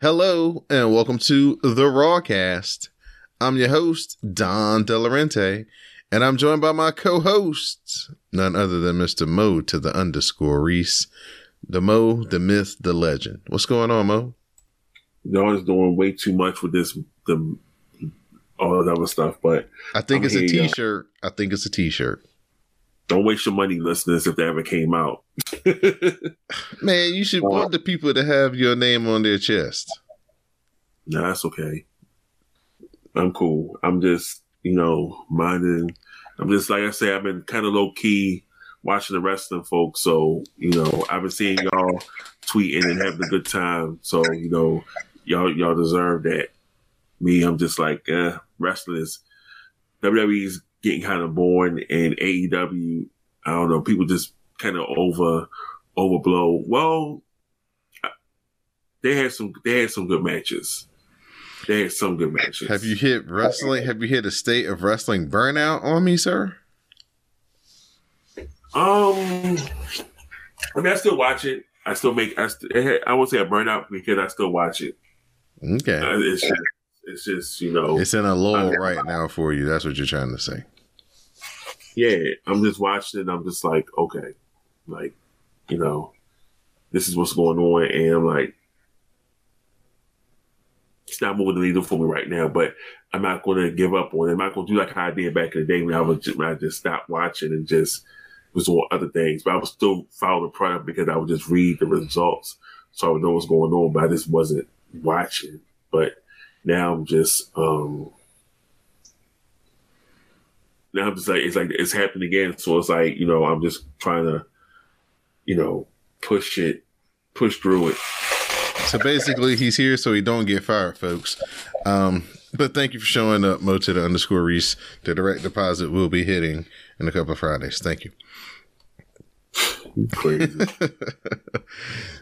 Hello and welcome to the Rawcast. I'm your host, Don Delarente, and I'm joined by my co-host, none other than Mr. Mo to the underscore Rease. The Mo, the myth, the legend. What's going on, Mo? y'all is doing way too much with this the all that other stuff, but I think I'm it's a here, y'all. t-shirt. I think it's a t-shirt. don't waste your money, listeners, if that ever came out. Man, you should want the people to have your name on their chest. nah, that's okay. I'm cool. I'm just, you know, minding. I'm just like I say, I've been kind of low key watching the wrestling folks. So, you know, I've been seeing y'all tweeting and having a good time. So, you know, y'all y'all deserve that. Me, I'm just like, eh, wrestling is WWE's getting kind of boring and AEW, I don't know, people just kind of over overblow. Well, they had some they had some good matches. They had some good matches. Have you hit wrestling? Have you hit a state of wrestling burnout on me, sir? Um, I mean, I still watch it. I still make. I, st- I won't say I burn out because I still watch it. Okay. Uh, it's just, it's just you know, It's in a lull right now for you. That's what you're trying to say. yeah. I'm just watching it. I'm just like, okay, like, you know, this is what's going on, and I'm like, it's not moving the needle for me right now. But I'm not going to give up on it. I'm not going to do like I did back in the day when I was just, when I just stopped watching and just was doing other things. But I would still follow the product because I would just read the results, so I would know what's going on. But I just wasn't watching. But now I'm just um now I'm just like it's like it's happening again. So it's like you know I'm just trying to you know push it, push through it. So basically, he's here so he don't get fired, folks. Um, but thank you for showing up, Mo to the underscore Rease. The direct deposit will be hitting in a couple of Fridays. Thank you. Crazy.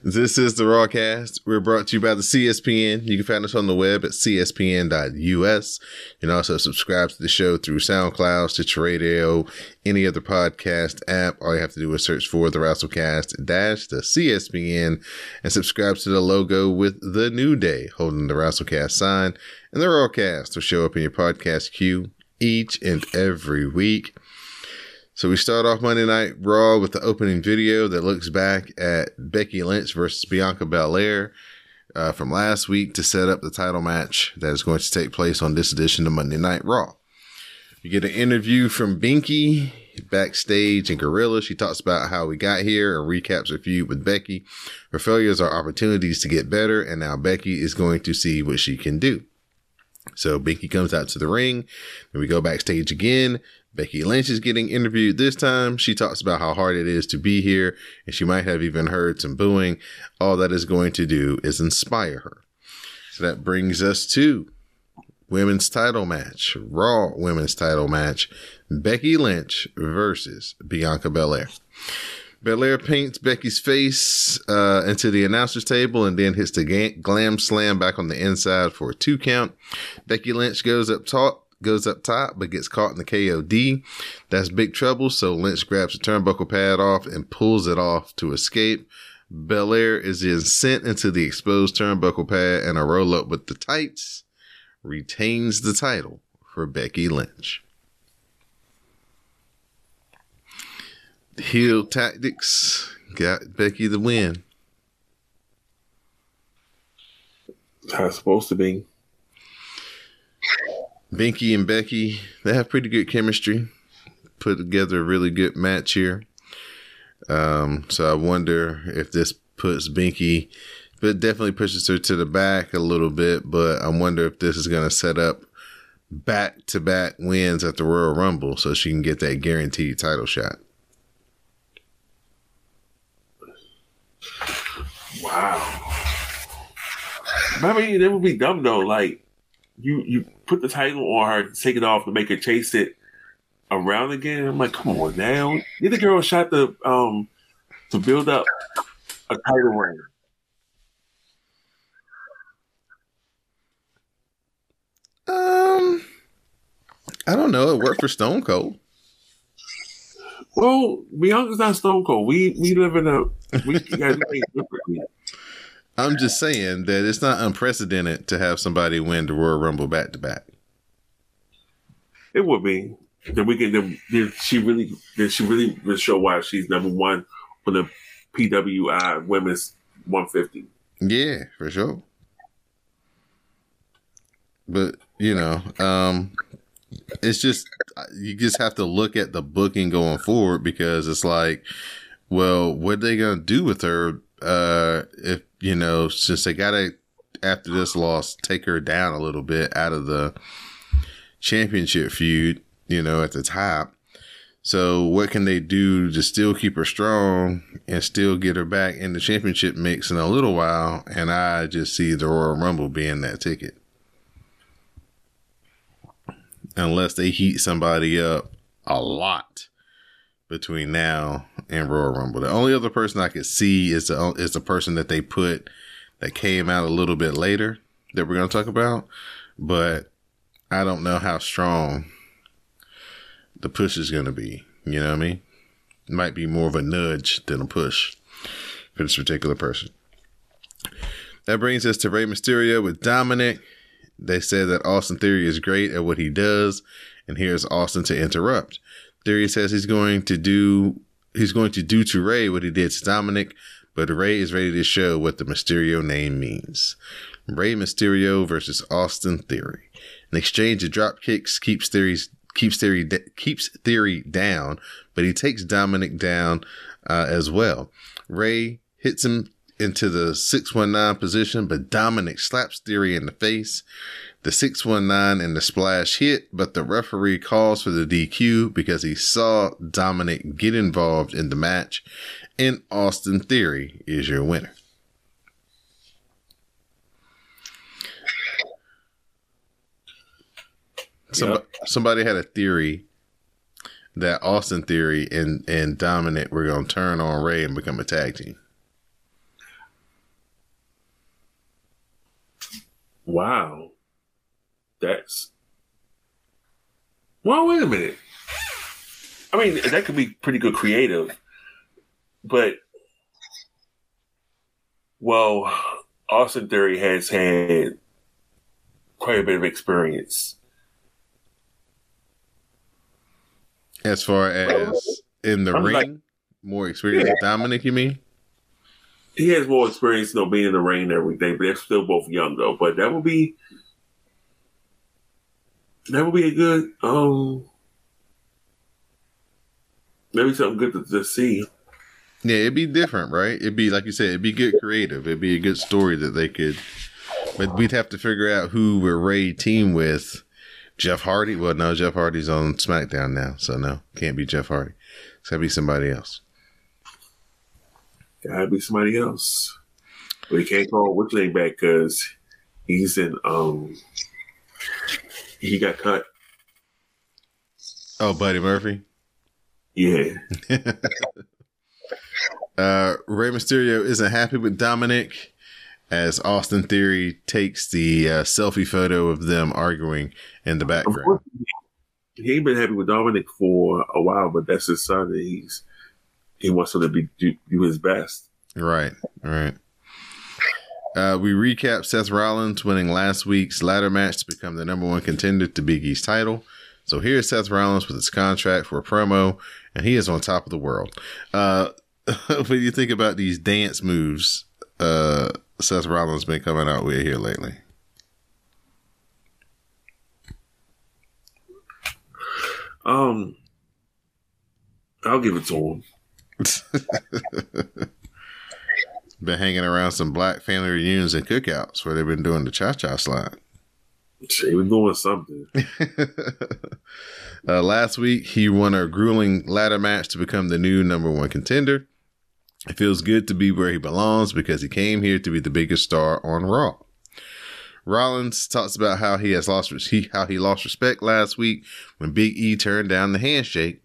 This is the Rawcast. We're brought to you by the CSPN. You can find us on the web at cspn.us. You can also subscribe to the show through SoundCloud, Stitcher Radio, any other podcast app. All you have to do is search for the Wrestlecast dash the CSPN and subscribe to the logo with the New Day holding the Wrestlecast sign. And the Rawcast will show up in your podcast queue each and every week. So we start off Monday Night Raw with the opening video that looks back at Becky Lynch versus Bianca Belair uh, from last week to set up the title match that is going to take place on this edition of Monday Night Raw. You get an interview from Binky backstage and Gorilla. She talks about how we got here and recaps her feud with Becky. Her failures are opportunities to get better, and now Becky is going to see what she can do. So Binky comes out to the ring, and we go backstage again. Becky Lynch is getting interviewed this time. She talks about how hard it is to be here, and she might have even heard some booing. All that is going to do is inspire her. So that brings us to women's title match, Raw women's title match, Becky Lynch versus Bianca Belair. Belair paints Becky's face uh, into the announcer's table and then hits the glam slam back on the inside for a two count. Becky Lynch goes up top, goes up top, but gets caught in the KOD. That's big trouble. So Lynch grabs the turnbuckle pad off and pulls it off to escape. Belair is then sent into the exposed turnbuckle pad and a roll up with the tights. Retains the title for Becky Lynch. Heel tactics got Becky the win. It's supposed to be. Binky and Becky, they have pretty good chemistry. Put together a really good match here. Um, so I wonder if this puts Binky, but definitely pushes her to the back a little bit. But I wonder if this is going to set up back to back wins at the Royal Rumble so she can get that guaranteed title shot. Wow. I mean, it would be dumb though. Like you, you put the title on her, take it off, to make her chase it around again. I'm like, come on now. Get the girl shot the um to build up a title reign. Um, I don't know. It worked for Stone Cold. Well, Bianca's not Stone Cold. We we live in a we got differently. I'm just saying that it's not unprecedented to have somebody win the Royal Rumble back to back. It would be. Then we can. Then, she really. Then she really will show why she's number one on the PWI Women's 150. Yeah, for sure. But you know, um, it's just you just have to look at the booking going forward because it's like, well, what are they gonna do with her? Uh, if you know, since they gotta after this loss take her down a little bit out of the championship feud, you know, at the top. So what can they do to still keep her strong and still get her back in the championship mix in a little while? And I just see the Royal Rumble being that ticket. Unless they heat somebody up a lot between now and Royal Rumble. The only other person I could see is the is the person that they put that came out a little bit later that we're going to talk about, but I don't know how strong the push is going to be. You know what I mean? It might be more of a nudge than a push for this particular person. That brings us to Rey Mysterio with Dominic. They said that Austin Theory is great at what he does, and here's Austin to interrupt. Theory says he's going to do he's going to do to Rey what he did to Dominic, but Rey is ready to show what the Mysterio name means. Rey Mysterio versus Austin Theory. An exchange of drop kicks keeps Theory's keeps Theory keeps Theory down, but he takes Dominic down uh, as well. Rey hits him into the 619 position, but Dominic slaps Theory in the face. The 619 and the splash hit, but the referee calls for the DQ because he saw Dominic get involved in the match, and Austin Theory is your winner. Some, Somebody had a theory that Austin Theory and, and Dominic were going to turn on Rey and become a tag team. Wow. That's. Well, wait a minute. I mean, that could be pretty good creative, but. Well, Austin Theory has had quite a bit of experience. As far as in the I'm ring, like- more experience with Dominic, you mean? He has more experience, you know, being in the ring and everything, but they're still both young though. But that would be that would be a good um maybe something good to, to see. Yeah, it'd be different, right? It'd be like you said, it'd be good creative. It'd be a good story that they could. But we'd have to figure out who we're Rey team with. Jeff Hardy. Well, no, Jeff Hardy's on SmackDown now, so no, can't be Jeff Hardy. It's gotta be somebody else. Gotta be somebody else. We can't call name back because he's in um he got cut. Oh, Buddy Murphy. Yeah. Uh, Rey Mysterio isn't happy with Dominic as Austin Theory takes the uh, selfie photo of them arguing in the background. He ain't been happy with Dominic for a while, but that's his son and he's he wants him to be do, do his best. Right, right. Uh, we recap Seth Rollins winning last week's ladder match to become the number one contender to Big E's title. So here's Seth Rollins with his contract for a promo, and he is on top of the world. Uh, what do you think about these dance moves uh, Seth Rollins been coming out with here lately? Um, I'll give it to him. been hanging around some black family reunions and cookouts where they've been doing the cha cha slide. He was doing something. uh, last week, he won a grueling ladder match to become the new number one contender. It feels good to be where he belongs because he came here to be the biggest star on Raw. Rollins talks about how he has lost he, how he lost respect last week when Big E turned down the handshake.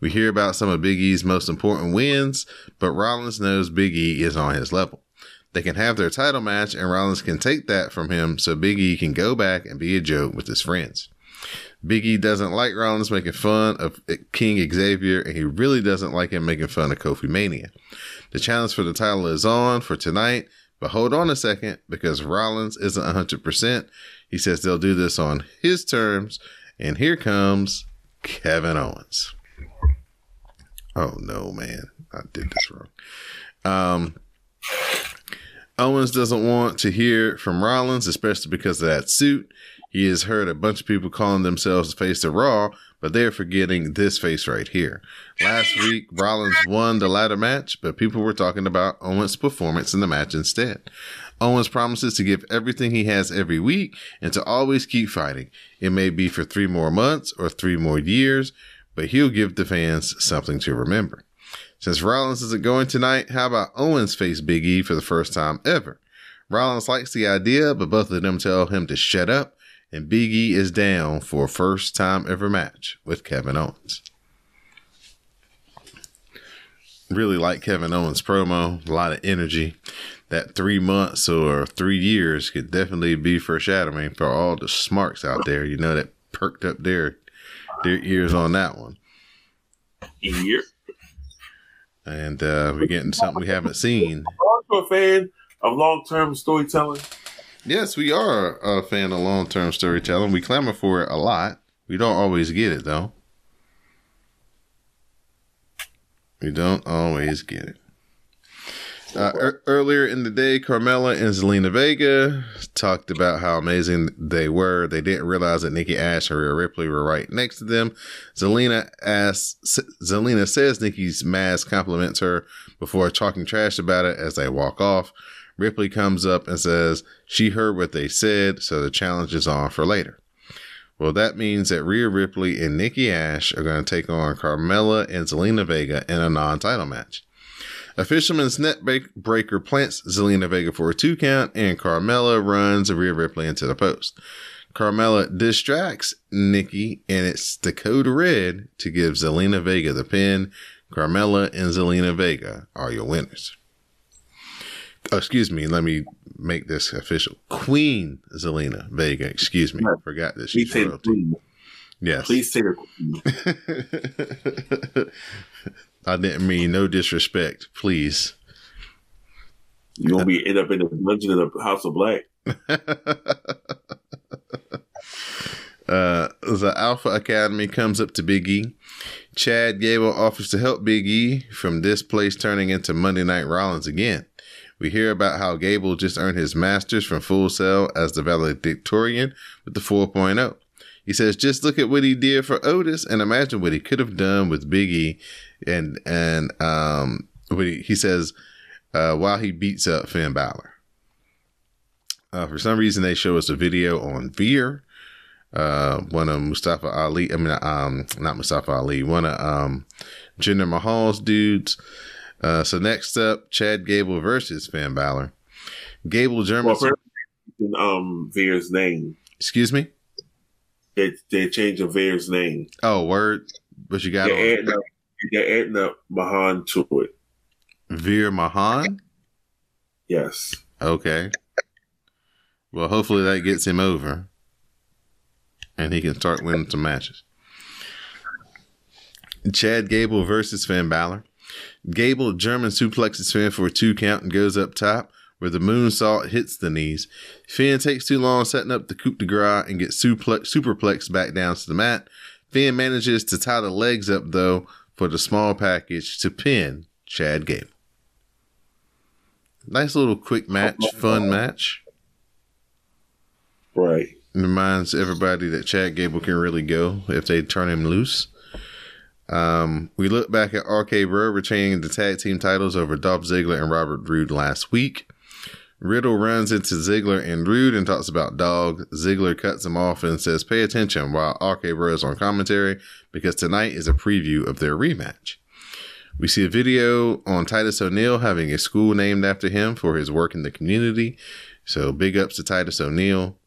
We hear about some of Big E's most important wins, but Rollins knows Big E is on his level. They can have their title match and Rollins can take that from him so Big E can go back and be a joke with his friends. Big E doesn't like Rollins making fun of King Xavier and he really doesn't like him making fun of Kofi Mania. The challenge for the title is on for tonight but hold on a second because Rollins isn't 100%. He says they'll do this on his terms. And here comes Kevin Owens. Oh no, man. I did this wrong. Um, Owens doesn't want to hear from Rollins, especially because of that suit. He has heard a bunch of people calling themselves the face of Raw, but they're forgetting this face right here. Last week, Rollins won the ladder match, but people were talking about Owens' performance in the match instead. Owens promises to give everything he has every week and to always keep fighting. It may be for three more months or three more years, but he'll give the fans something to remember. Since Rollins isn't going tonight, how about Owens face Big E for the first time ever? Rollins likes the idea, but both of them tell him to shut up and Big E is down for a first time ever match with Kevin Owens. Really like Kevin Owens' promo, a lot of energy. That three months or three years could definitely be foreshadowing for all the smarks out there, you know, that perked up their their ears on that one. Year. And uh, we're getting something we haven't seen. I'm a fan of long term storytelling. Yes, we are a fan of long term storytelling. We clamor for it a lot. We don't always get it, though. We don't always get it. Uh, er- earlier in the day, Carmella and Zelina Vega talked about how amazing they were. They didn't realize that Nikki Ash and Rhea Ripley were right next to them. Zelina asks, Zelina says Nikki's mask compliments her before talking trash about it as they walk off. Ripley comes up and says she heard what they said, so the challenge is on for later. Well, that means that Rhea Ripley and Nikki Ash are going to take on Carmella and Zelina Vega in a non title match. A fisherman's net breaker plants Zelina Vega for a two count, and Carmella runs Rhea Ripley into the post. Carmella distracts Nikki, and it's code red to give Zelina Vega the pin. Carmella and Zelina Vega are your winners oh, excuse me, let me make this official. Queen Zelina Vega, excuse me. I forgot this. Please queen. Yes. Please say queen. I didn't mean no disrespect, please. You won't be end up in the dungeon of the House of Black. uh, the Alpha Academy comes up to Big E. Chad Gable offers to help Big E from this place turning into Monday Night Rollins again. We hear about how Gable just earned his master's from Full Sail as the valedictorian with the 4.0. He says, just look at what he did for Otis and imagine what he could have done with Biggie. And, and, um, he, he says, uh, while he beats up Finn Balor. Uh, for some reason, they show us a video on Veer, uh, one of Mustafa Ali, I mean, um, not Mustafa Ali, one of, um, Jinder Mahal's dudes. Uh, so next up, Chad Gable versus Finn Balor. Gable German. Well, um, Veer's name. Excuse me. They they changed Veer's name. Oh, word. But you got they're adding, up, they're adding up Mahaan to it. Veer Mahaan. Yes. Okay. Well, hopefully that gets him over, and he can start winning some matches. Chad Gable versus Finn Balor. Gable German suplexes Finn for a two count and goes up top where the moonsault hits the knees. Finn takes too long setting up the coup de grace and gets suplex, superplexed back down to the mat. Finn manages to tie the legs up though for the small package to pin Chad Gable. Nice little quick match, oh fun match. Right. Reminds everybody that Chad Gable can really go if they turn him loose. Um, we look back at RK Bro retaining the tag team titles over Dolph Ziggler and Robert Roode last week. Riddle runs into Ziggler and Roode and talks about dog. Ziggler cuts him off and says, pay attention while RK Bro is on commentary because tonight is a preview of their rematch. We see a video on Titus O'Neil having a school named after him for his work in the community. So big ups to Titus O'Neil.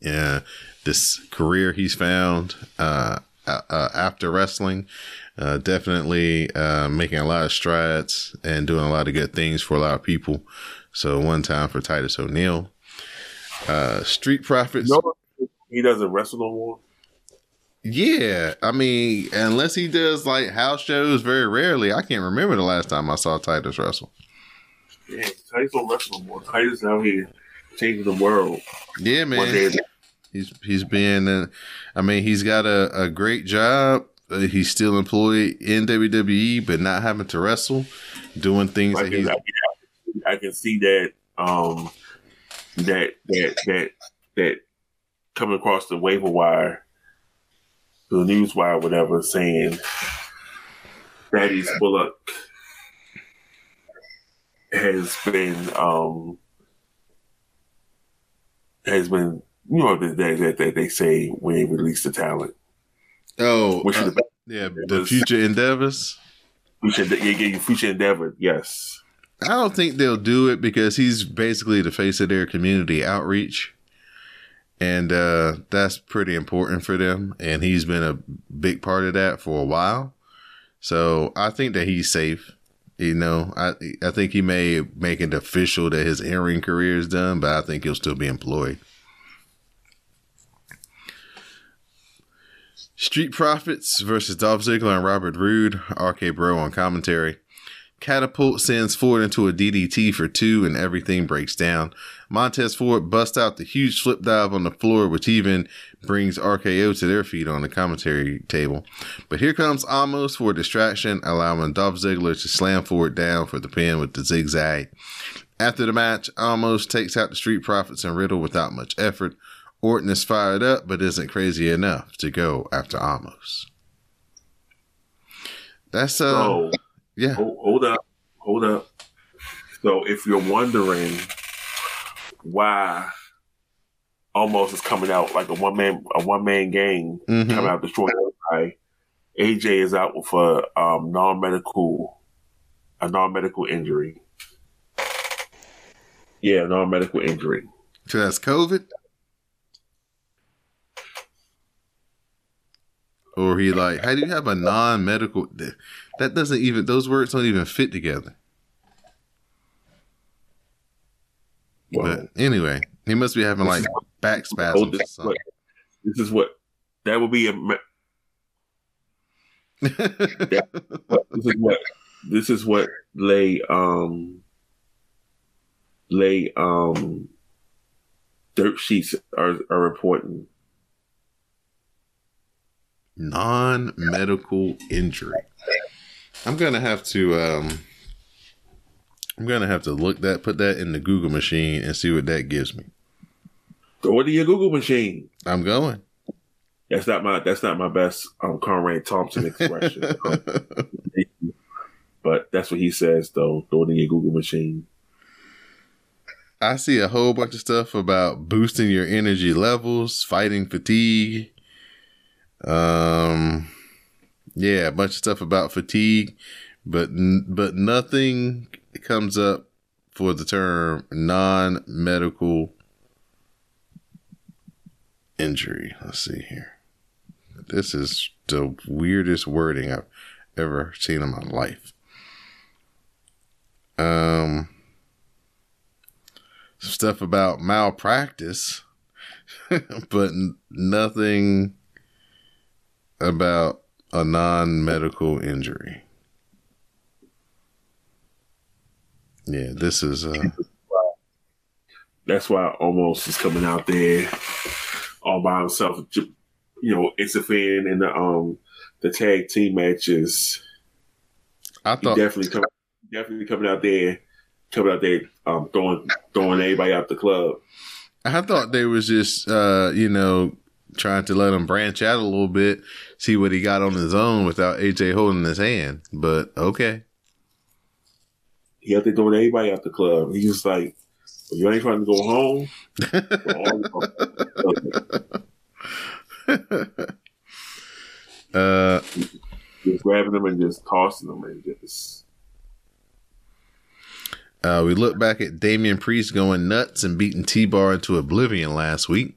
Yeah, this career he's found uh, uh, after wrestling, uh, definitely uh, making a lot of strides and doing a lot of good things for a lot of people. So one time for Titus O'Neil. Uh, Street Profits. No, he doesn't wrestle no more. Yeah, I mean, unless he does like house shows very rarely, I can't remember the last time I saw Titus wrestle. Yeah, Titus don't wrestle no more. Titus out here changing the world. Yeah, man. He's he's been, uh, I mean, he's got a, a great job. Uh, he's still employed in WWE, but not having to wrestle, doing things I that he's. I, can, I can see that um that that that that coming across the waiver wire, the news wire, whatever, saying Thaddeus Bullock has been um has been you know that that, that they say when they release the talent, Oh, which uh, is the yeah, the future endeavors. future, yeah, yeah, future endeavor. Yes, I don't think they'll do it because he's basically the face of their community outreach. And uh, that's pretty important for them. And he's been a big part of that for a while. So I think that he's safe. You know, I I think he may make it official that his airing career is done, but I think he'll still be employed. Street Profits versus Dolph Ziggler and Robert Roode. RK Bro on commentary. Catapult sends Ford into a DDT for two and everything breaks down. Montez Ford busts out the huge flip dive on the floor, which even brings RKO to their feet on the commentary table. But here comes Omos for distraction, allowing Dolph Ziggler to slam Ford down for the pin with the zigzag. After the match, Omos takes out the Street Profits and Riddle without much effort. Orton is fired up, but isn't crazy enough to go after Omos. That's uh, so yeah. hold, hold up, hold up. So if you're wondering why Omos is coming out like a one man a one man gang Mhm. coming out destroying everybody, AJ is out with a um, non medical a non medical injury. Yeah, non medical injury. So that's COVID? Or he like, how do you have a non medical? That doesn't even, those words don't even fit together. Well, But anyway, he must be having like back spasms. or this, is something. what, this is what that would be a me- this is what this is what lay um lay um dirt sheets are are reporting. Non medical injury. I'm gonna have to um I'm gonna have to look that put that in the Google machine and see what that gives me. Go into your Google machine. I'm going. That's not my that's not my best um Conrad Thompson expression. but that's what he says though. Go into your Google machine. I see a whole bunch of stuff about boosting your energy levels, fighting fatigue. Um, yeah, a bunch of stuff about fatigue, but but nothing comes up for the term non-medical injury. Let's see here. This is the weirdest wording I've ever seen in my life. Um stuff about malpractice, but nothing about a non medical injury. Yeah, this is uh That's why Omos is coming out there all by himself. You know, it's a fan in the um the tag team matches. I thought definitely come, definitely coming out there, coming out there, um, throwing throwing everybody out the club. I thought they was just uh, you know, trying to let him branch out a little bit, see what he got on his own without AJ holding his hand. But okay. He out there doing everybody at the club. He's just like, well, you ain't trying to go home. uh, just grabbing them and just tossing them and just. Uh, we look back at Damian Priest going nuts and beating T Bar into oblivion last week.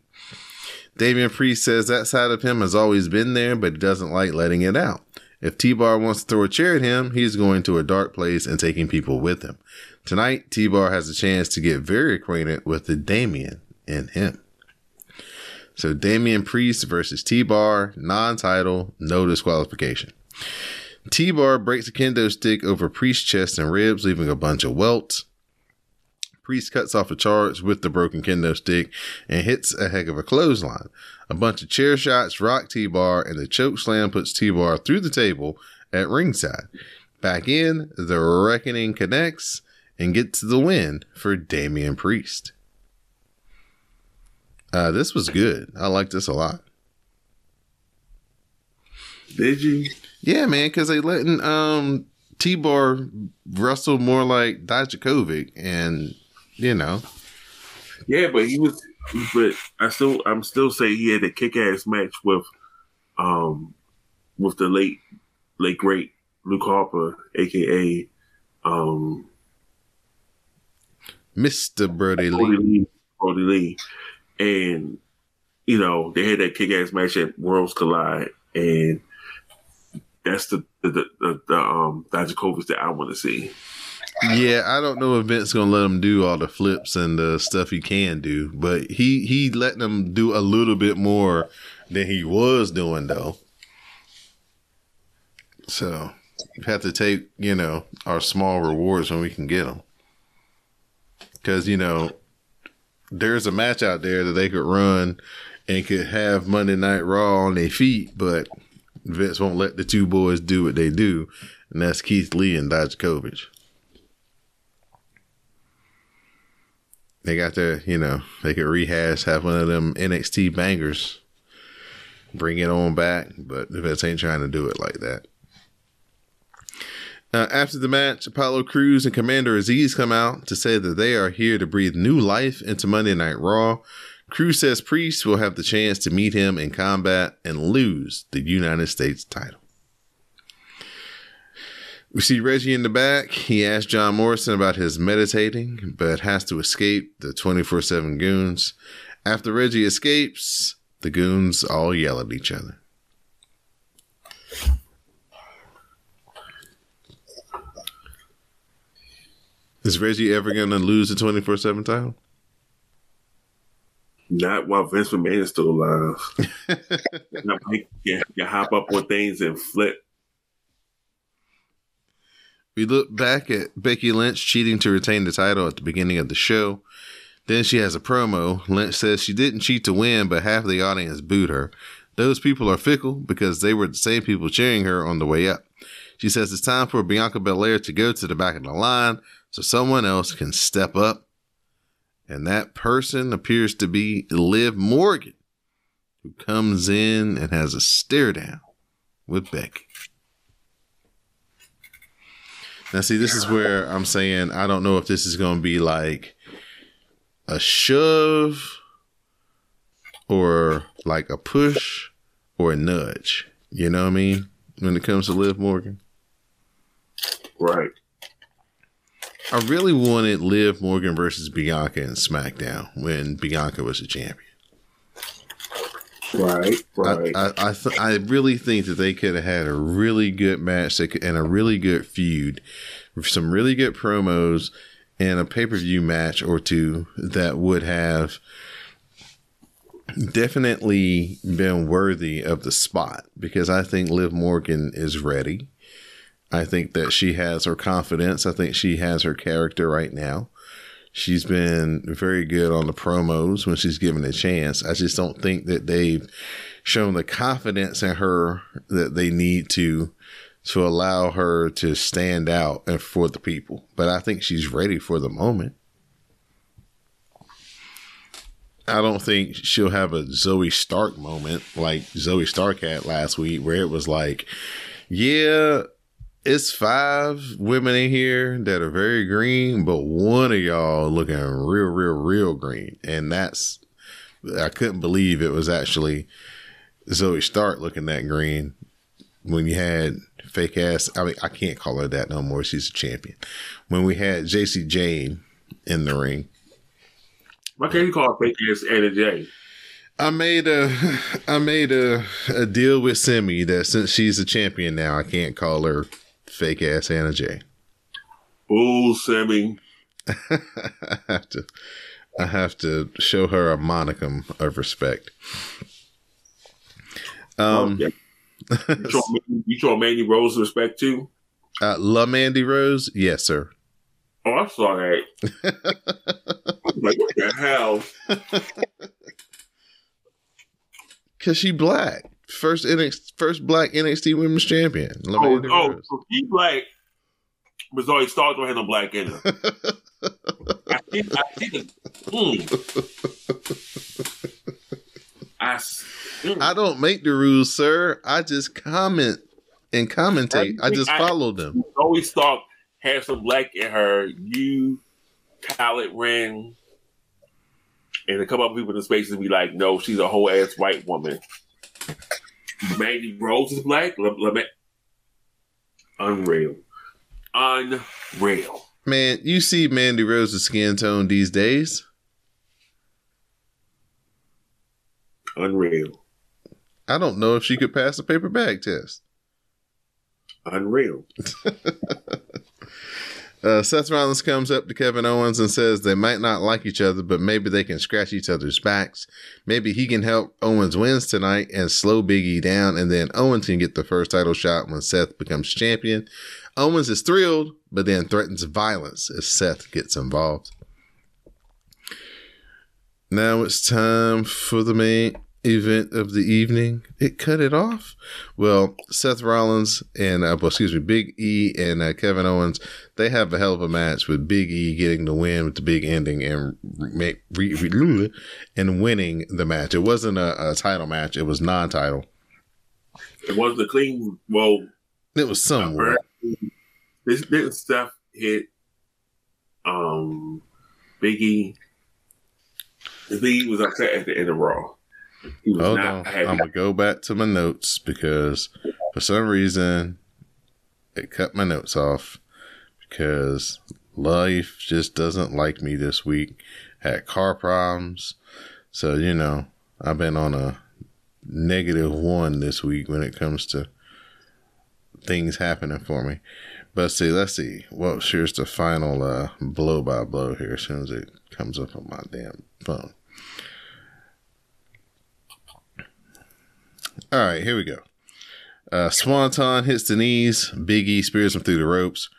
Damian Priest says that side of him has always been there, but doesn't like letting it out. If T Bar wants to throw a chair at him, he's going to a dark place and taking people with him. Tonight, T Bar has a chance to get very acquainted with the Damian in him. So Damian Priest versus T Bar, non title, no disqualification. T Bar breaks a kendo stick over Priest's chest and ribs, leaving a bunch of welts. Priest cuts off a charge with the broken kendo stick and hits a heck of a clothesline. A bunch of chair shots rock T Bar, and the choke slam puts T Bar through the table at ringside. Back in, the reckoning connects and gets the win for Damian Priest. Uh, this was good. I like this a lot. Did you? Yeah, man, because they letting um T Bar wrestle more like Dijakovic, and you know. Yeah, but he was. But I still, I'm still saying he had a kick-ass match with, um, with the late, late great Luke Harper, aka, um, Mr. Brodie Brodie Lee. Lee. Brodie Lee, and you know they had that kick-ass match at Worlds Collide, and that's the the the, the, the um Dijakovic that I want to see. Yeah, I don't know if Vince gonna let him do all the flips and the stuff he can do, but he he letting him do a little bit more than he was doing though. So we have to take you know our small rewards when we can get them, because you know there's a match out there that they could run and could have Monday Night Raw on their feet, but Vince won't let the two boys do what they do, and that's Keith Lee and Dijakovic. They got their, you know, they could rehash, have one of them NXT bangers, bring it on back, but Vince ain't trying to do it like that. Uh, after the match, Apollo Crews and Commander Azeez come out to say that they are here to breathe new life into Monday Night Raw. Crews says Priest will have the chance to meet him in combat and lose the United States title. We see Reggie in the back. He asks John Morrison about his meditating, but has to escape the 24 7 goons. After Reggie escapes, the goons all yell at each other. Is Reggie ever going to lose the 24 7 title? Not while Vince McMahon is still alive. You, you hop up on things and flip. We look back at Becky Lynch cheating to retain the title at the beginning of the show. Then she has a promo. Lynch says she didn't cheat to win, but half the audience booed her. Those people are fickle because they were the same people cheering her on the way up. She says it's time for Bianca Belair to go to the back of the line so someone else can step up. And that person appears to be Liv Morgan, who comes in and has a stare down with Becky. Now, see, this is where I'm saying I don't know if this is going to be like a shove or like a push or a nudge. You know what I mean? When it comes to Liv Morgan, Right. I really wanted Liv Morgan versus Bianca in SmackDown when Bianca was the champion. Right. Right. I I, I, th- I really think that they could have had a really good match could, and a really good feud, some really good promos, and a pay per view match or two that would have definitely been worthy of the spot because I think Liv Morgan is ready. I think that she has her confidence. I think she has her character right now. She's been very good on the promos when she's given a chance. I just don't think that they've shown the confidence in her that they need to to allow her to stand out and for the people. But I think she's ready for the moment. I don't think she'll have a Zoey Stark moment like Zoey Stark had last week, where it was like, yeah, it's five women in here that are very green, but one of y'all looking real, real, real green. And that's, I couldn't believe it was actually Zoey Stark looking that green when you had fake ass. I mean, I can't call her that no more. She's a champion. When we had JC Jane in the ring. Why can't you call her fake ass Anna Jay? I made a I made a, a deal with Simi that since she's a champion now, I can't call her fake ass Anna Jay. Bull Sammy. I have to I have to show her a monicum of respect. Um, okay. you, show, you show Mandy Rose respect too. Uh, La Mandy Rose, yes, sir. Oh, I saw that. like, what the hell? Cause she black. First NXT, first black NXT Women's Champion. Oh, oh so she black, but Zoey Stark don't have no black in her. I think, I think, mm. I, mm. I don't make the rules, sir. I just comment and commentate. I, I just follow them. Zoey Stark has some black in her. You, Khaled Ren, and a couple of people in the space be like, no, she's a whole ass white woman. Mandy Rose is black. Le- Le- Unreal. Unreal. Man, you see Mandy Rose's skin tone these days. Unreal. I don't know if she could pass a paper bag test. Unreal. uh, Seth Rollins comes up to Kevin Owens and says they might not like each other, but maybe they can scratch each other's backs. Maybe he can help Owens wins tonight and slow Biggie down, and then Owens can get the first title shot when Seth becomes champion. Owens is thrilled, but then threatens violence as Seth gets involved. Now it's time for the main event of the evening. It cut it off. Well, Seth Rollins and uh, well, excuse me, Big E and uh, Kevin Owens, they have a hell of a match with Big E getting the win with the big ending and re- re- and winning the match. It wasn't a, a title match; it was non-title. It was the clean. Well, it was somewhere. This bit stuff hit um Biggie. Biggie was upset at the end of Raw. Hold on. I'm gonna go back to my notes because for some reason it cut my notes off because life just doesn't like me this week. Had car problems, so you know I've been on a negative one this week when it comes to things happening for me. But see, let's see. Well, here's the final uh, blow by blow here as soon as it comes up on my damn phone. All right, here we go. Uh, Swanton hits the knees. Biggie spears him through the ropes.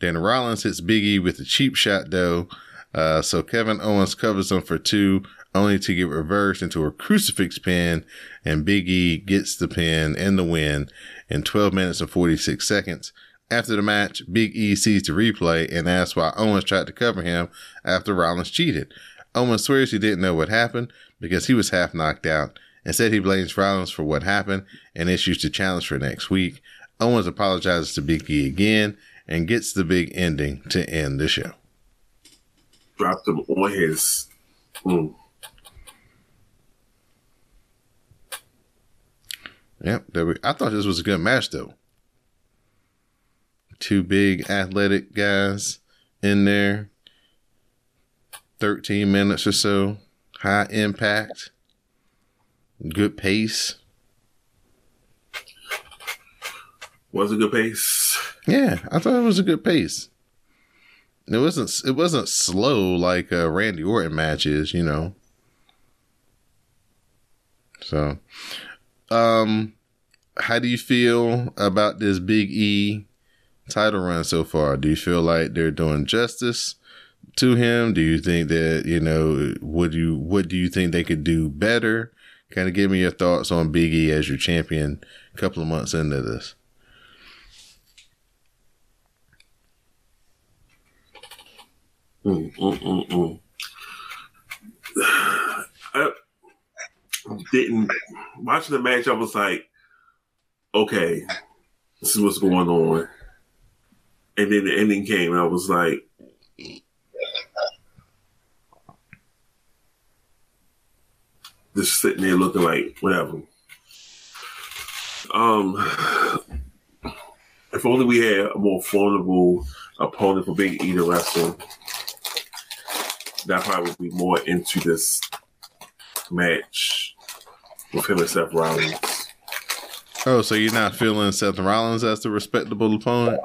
Then Rollins hits Biggie with a cheap shot, though. Uh, so Kevin Owens covers him for two, only to get reversed into a crucifix pin, and Biggie gets the pin and the win in 12 minutes and 46 seconds. After the match, Big E sees the replay and asks why Owens tried to cover him after Rollins cheated. Owens swears he didn't know what happened because he was half knocked out. Instead, he blames Rollins for what happened and issues the challenge for next week. Owens apologizes to Big E again and gets the big ending to end the show. Dropped him on his. Mm. Yep, there we, I thought this was a good match though. Two big athletic guys in there. 13 minutes or so. High impact good pace. Was a good pace. Yeah, I thought it was a good pace. It wasn't. It wasn't slow like uh, Randy Orton matches, you know. So, um, how do you feel about this Big E title run so far? Do you feel like they're doing justice to him? Do you think that you know? Would you? What do you think they could do better? Kind of give me your thoughts on Biggie as your champion a couple of months into this. Mm, mm, mm, mm. I didn't watching the match. I was like, okay, this is what's going on. And then the ending came, and I was like, just sitting there looking like whatever. Um, if only we had a more formidable opponent for Big E to wrestle, that probably would be more into this match with him and Seth Rollins. Oh, so you're not feeling Seth Rollins as the respectable opponent?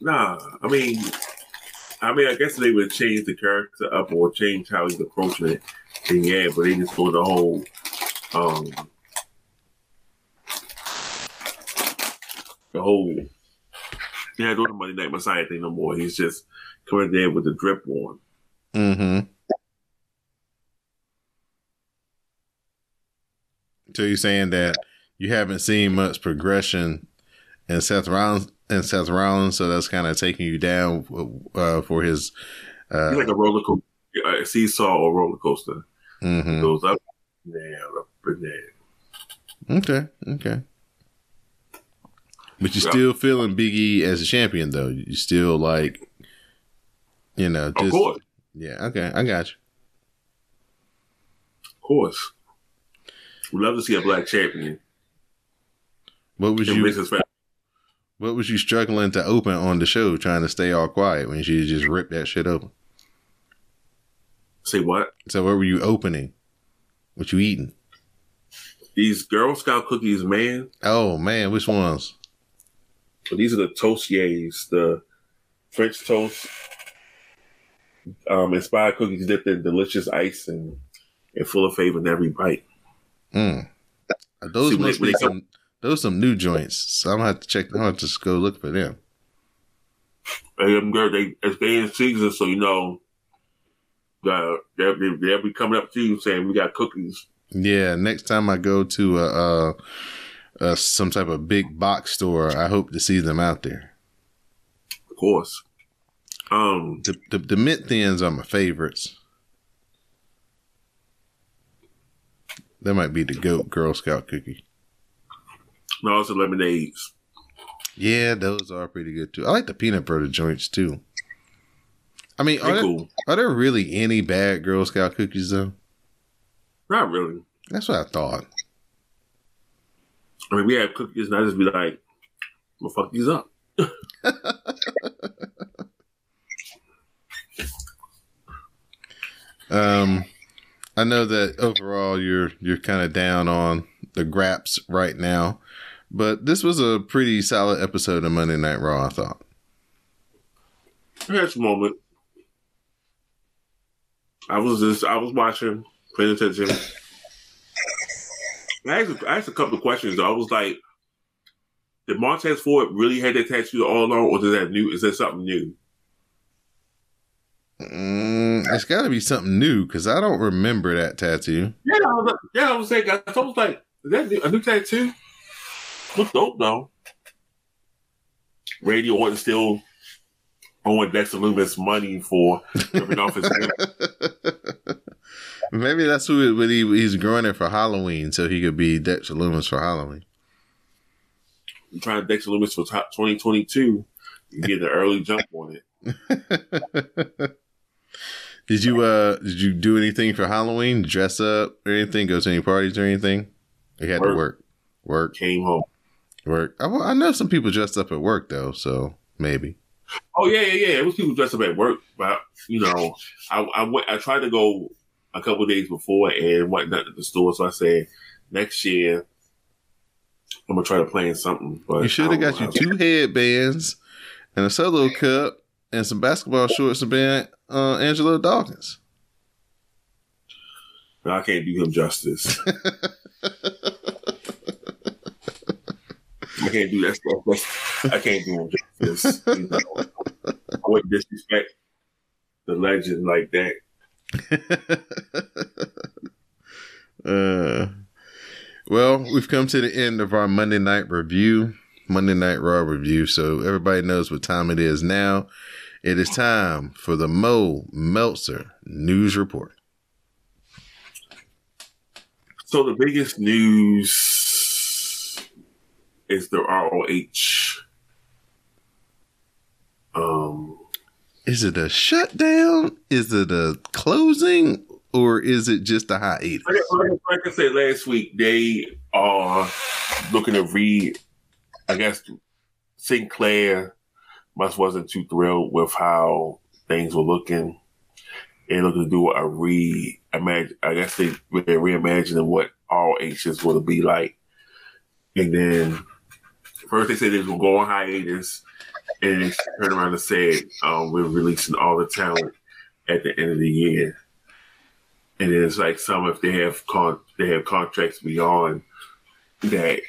Nah, I mean, I mean, I guess they would change the character up or change how he's approaching it. And yeah, but they just go the whole, um, the whole. Yeah, doing the Monday Night Messiah thing no more. He's just coming there with the drip on. Mm-hmm. So you're saying that you haven't seen much progression in Seth Rollins and Seth Rollins, so that's kind of taking you down uh, for his. Uh, like a roller coaster, a seesaw or roller coaster. Mhm. Goes up, down, up and down. Okay, okay. But you're Yeah. still feeling Big E as a champion, though. You still like, you know, Of just course, yeah. Okay, I got you. of course. We love to see a black champion. What was It you? makes us feel- What was you struggling to open on the show, trying to stay all quiet when she just ripped that shit open? Say what? So what were you opening? What you eating? These Girl Scout cookies, man. Oh man, which ones? So these are the Toastiers, the French toast um, inspired cookies dipped in delicious icing and, full of flavor in every bite. Mm. Those See, must be some. Those some new joints. So I'm gonna have to check. I'm gonna have to just go look for them. And them girl, they it's they in season, so you know uh, they'll, they- they'll be coming up to you saying we got cookies. Yeah, next time I go to a, a, a some type of big box store, I hope to see them out there. Of course. Um, The the, the mint thins are my favorites. That might be the goat Girl Scout cookie. and also lemonades. Yeah, those are pretty good too. I like the peanut butter joints too. I mean, are there, cool. are there really any bad Girl Scout cookies though? Not really. That's what I thought. I mean, we have cookies, and I just be like, "I'm gonna fuck these up." Um, I know that overall you're you're kind of down on the Graps right now, but this was a pretty solid episode of Monday Night Raw. I thought. Here's moment. I was just I was watching, paying attention. I asked, I asked a couple of questions. Though. I was like, "Did Montez Ford really have that tattoo all along, or is that new? Is that something new?" Mm, it's got to be something new because I don't remember that tattoo. Yeah, I was, yeah. I was saying, I was like, "Is that new, a new tattoo?" Look dope though. Radio wasn't still owing Dexter Lumis money for ripping off his hair. Maybe that's who what he, he's growing it for Halloween, so he could be Dexter Lumis for Halloween. I'm trying Dexter Lumis for top 2022. You get an early jump on it. did you uh did you do anything for Halloween? Dress up or anything? Go to any parties or anything? You had to Work. work, work, Came home. work. I, I know some people dressed up at work though, so maybe. Oh yeah, yeah, yeah. It was people dressed up at work, but you know, I I went. I tried to go a couple of days before and went not at the store. So I said next year I'm gonna try to plan something. But You should have got you two headbands and a solo cup and some basketball shorts and been uh, Angelo Dawkins. No, I can't do him justice. I can't do that stuff. I can't do him justice. You know, I wouldn't disrespect the legend like that. uh, well, we've come to the end of our Monday night review, Monday Night Raw review. So everybody knows what time it is now. It is time for the Mo Meltzer News Report. So the biggest news is the ROH. Um, Is it a shutdown? Is it a closing? Or is it just a hiatus? like, like- I said last week, they are looking to re. I guess Sinclair must wasn't too thrilled with how things were looking. They're looking to do a re imagine. I guess they they're reimagining what is going to be like. And then first they said they was going hiatus, and they turned around and said um, we're releasing all the talent at the end of the year. And it's like some if they have con they have contracts beyond that,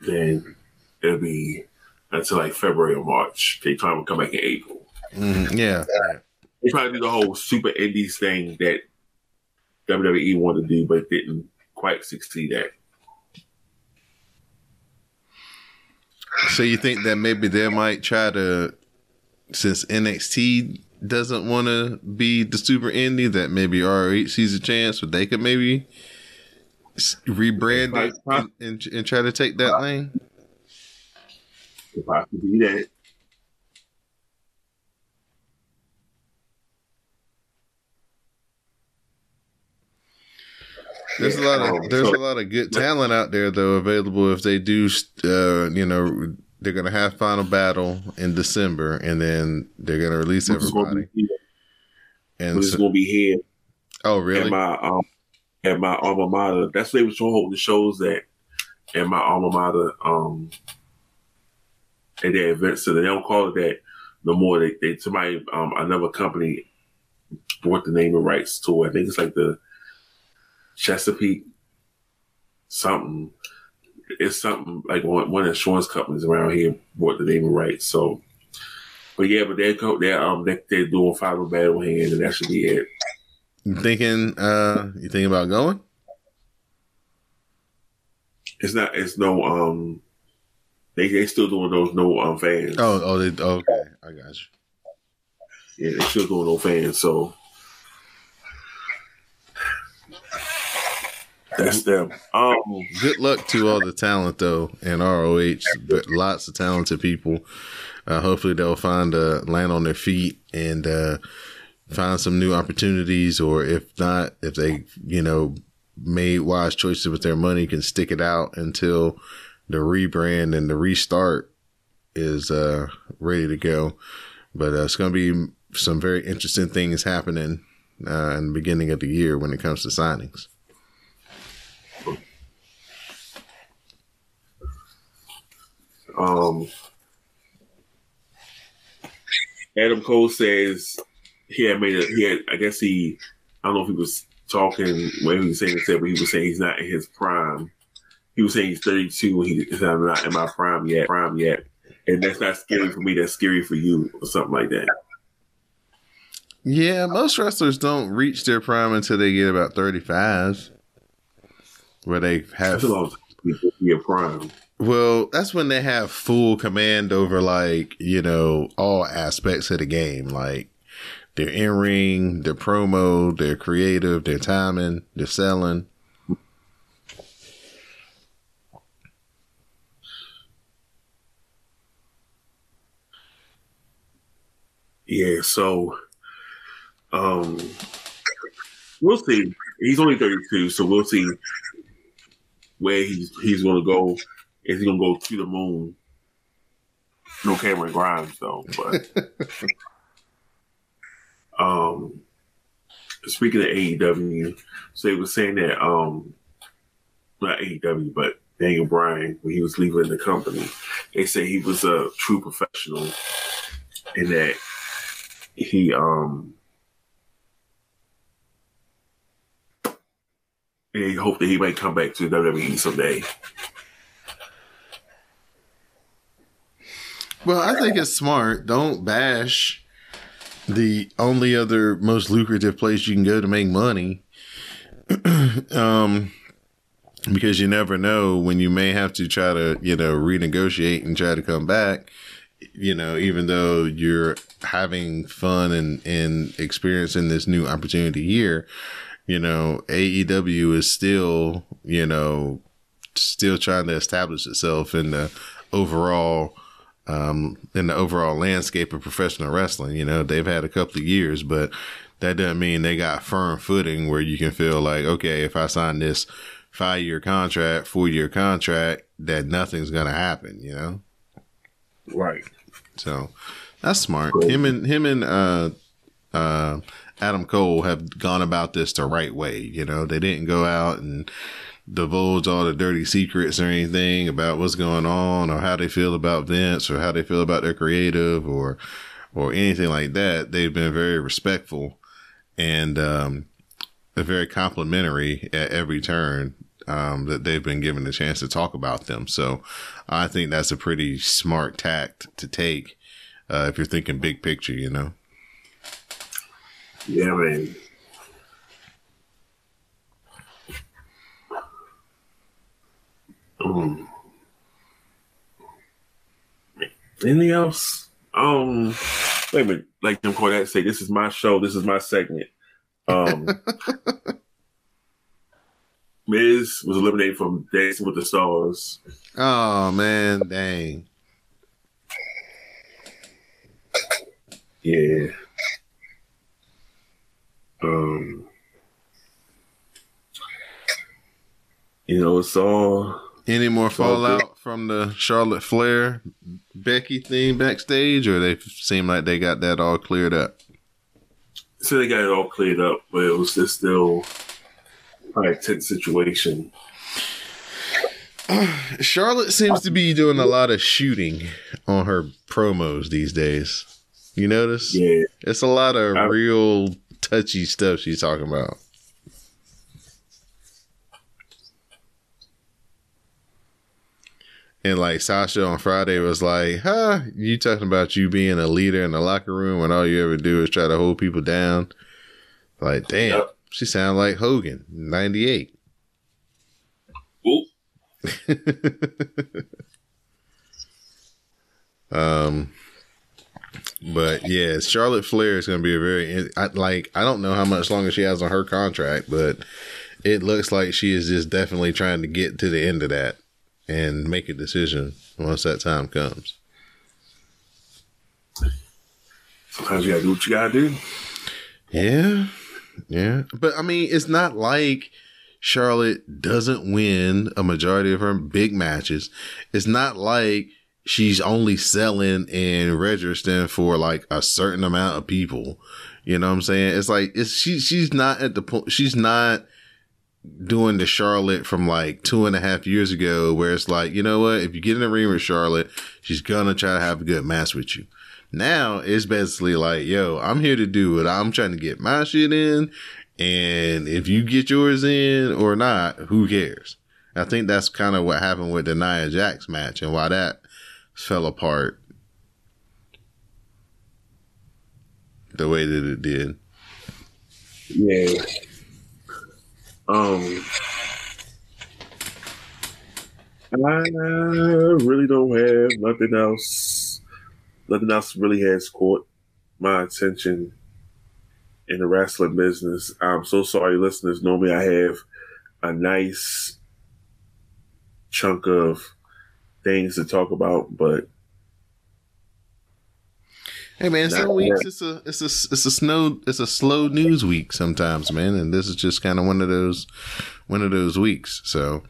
then it'll be until like February or March. They try to come back in April. Mhm, yeah. They to do the whole super indies thing that WWE wanted to do, but didn't quite succeed at. So you think that maybe they might try to, since NXT doesn't want to be the super indie, that maybe ROH sees a chance, or they could maybe rebrand it and, and, and try to take that lane? If I could do that, There's a lot Um, of there's so- a lot of good talent out there though available if they do. Uh, you know, they're gonna have final battle in December, and then they're gonna release which going to everybody. And is so, to be here oh, really? at my um at my alma mater. That's where they was holding the shows at at my alma mater. Um, at their event so they don't call it that no more. They, they somebody um another company bought the name and rights to it. I think it's like the Chesapeake something. It's something like one, one insurance companies around here bought the name and rights. So, but yeah, but they're they're um they, they're doing Final Battle Hand, and that should be it. You thinking? Uh, you thinking about going? It's not. It's no. Um, they they still doing those no um fans. Oh, oh, they, okay. I got you. yeah, they still doing no fans. So that's them. Um, Good luck to all the talent though in ROH. But lots of talented people. Uh, hopefully they'll find uh, land on their feet and uh, find some new opportunities, or if not, if they you know made wise choices with their money, can stick it out until the rebrand and the restart is uh, ready to go. But uh, it's going to be some very interesting things happening uh, in the beginning of the year when it comes to signings. Um, Adam Cole says he had made a he had. I guess he. I don't know if he was talking when he was saying this, but he was saying he's not in his prime. He was saying he's 32 and he is not in my prime yet. Prime yet, and that's not scary for me. That's scary for you, or something like that. Yeah, most wrestlers don't reach their prime until they get about 35, where they have. That's a long time to be a prime. Well, that's when they have full command over, like, you know, all aspects of the game. Like, their in ring, their promo, their creative, their timing, their selling. Yeah, so um we'll see. He's only 32, so we'll see where he's he's gonna go. Is he gonna go to the moon? No Cameron Grimes though, but um speaking of AEW, so they were saying that um not AEW, but Daniel Bryan, when he was leaving the company, they said he was a true professional and that he um and he hoped that he might come back to WWE someday. Well, I think it's smart. Don't bash the only other most lucrative place you can go to make money. um, because you never know when you may have to try to, you know, renegotiate and try to come back. You know, even though you're having fun and, and experiencing this new opportunity here, you know, AEW is still, you know, still trying to establish itself in the overall um, in the overall landscape of professional wrestling. You know, they've had a couple of years, but that doesn't mean they got firm footing where you can feel like, okay, if I sign this five year contract, four year contract, that nothing's gonna happen. You know, Right. so that's smart. Him and him and uh, uh, Adam Cole have gone about this the right way. You know, they didn't go out and divulge all the dirty secrets or anything about what's going on or how they feel about Vince or how they feel about their creative or or anything like that. They've been very respectful and um, very complimentary at every turn um, that they've been given the chance to talk about them. So I think that's a pretty smart tact to take uh, if you're thinking big picture, you know. Yeah, man. Um, anything else? Um, wait a minute. Like Jim Cornette say, this is my show. This is my segment. Um, Miz was eliminated from Dancing with the Stars. Oh man, dang. Yeah. Um. You know, it's all Any more fallout from the Charlotte Flair Becky thing backstage, or they seem like they got that all cleared up? so they got it all cleared up, but it was just still quite a tense situation. Charlotte seems to be doing a lot of shooting on her promos these days. You notice? Yeah, It's a lot of I- real touchy stuff she's talking about. And like Sasha on Friday was like, huh, you talking about you being a leader in the locker room when all you ever do is try to hold people down? Like, damn, Yep. she sound like Hogan, 98. Um, but yeah, Charlotte Flair is going to be a very I, like. I don't know how much longer she has on her contract, but it looks like she is just definitely trying to get to the end of that and make a decision once that time comes. sometimes you gotta do what you gotta do. Yeah, yeah, but I mean, it's not like Charlotte doesn't win a majority of her big matches. It's not like she's only selling and registering for like a certain amount of people. You know what I'm saying? It's like it's she she's not at the point she's not doing the Charlotte from like two and a half years ago where it's like, you know what, if you get in the ring with Charlotte, she's gonna try to have a good match with you. Now it's basically like, yo, I'm here to do it. I'm trying to get my shit in. And if you get yours in or not, who cares? I think that's kind of what happened with the Nia Jax match and why that fell apart the way that it did. Yeah. Um. I really don't have nothing else. Nothing else really has caught my attention in the wrestling business. I'm so sorry, listeners. Normally, I have a nice chunk of things to talk about, but Hey man, some weeks it's a it's a it's a snow it's a slow news week sometimes, man, and this is just kind of one of those one of those weeks. So,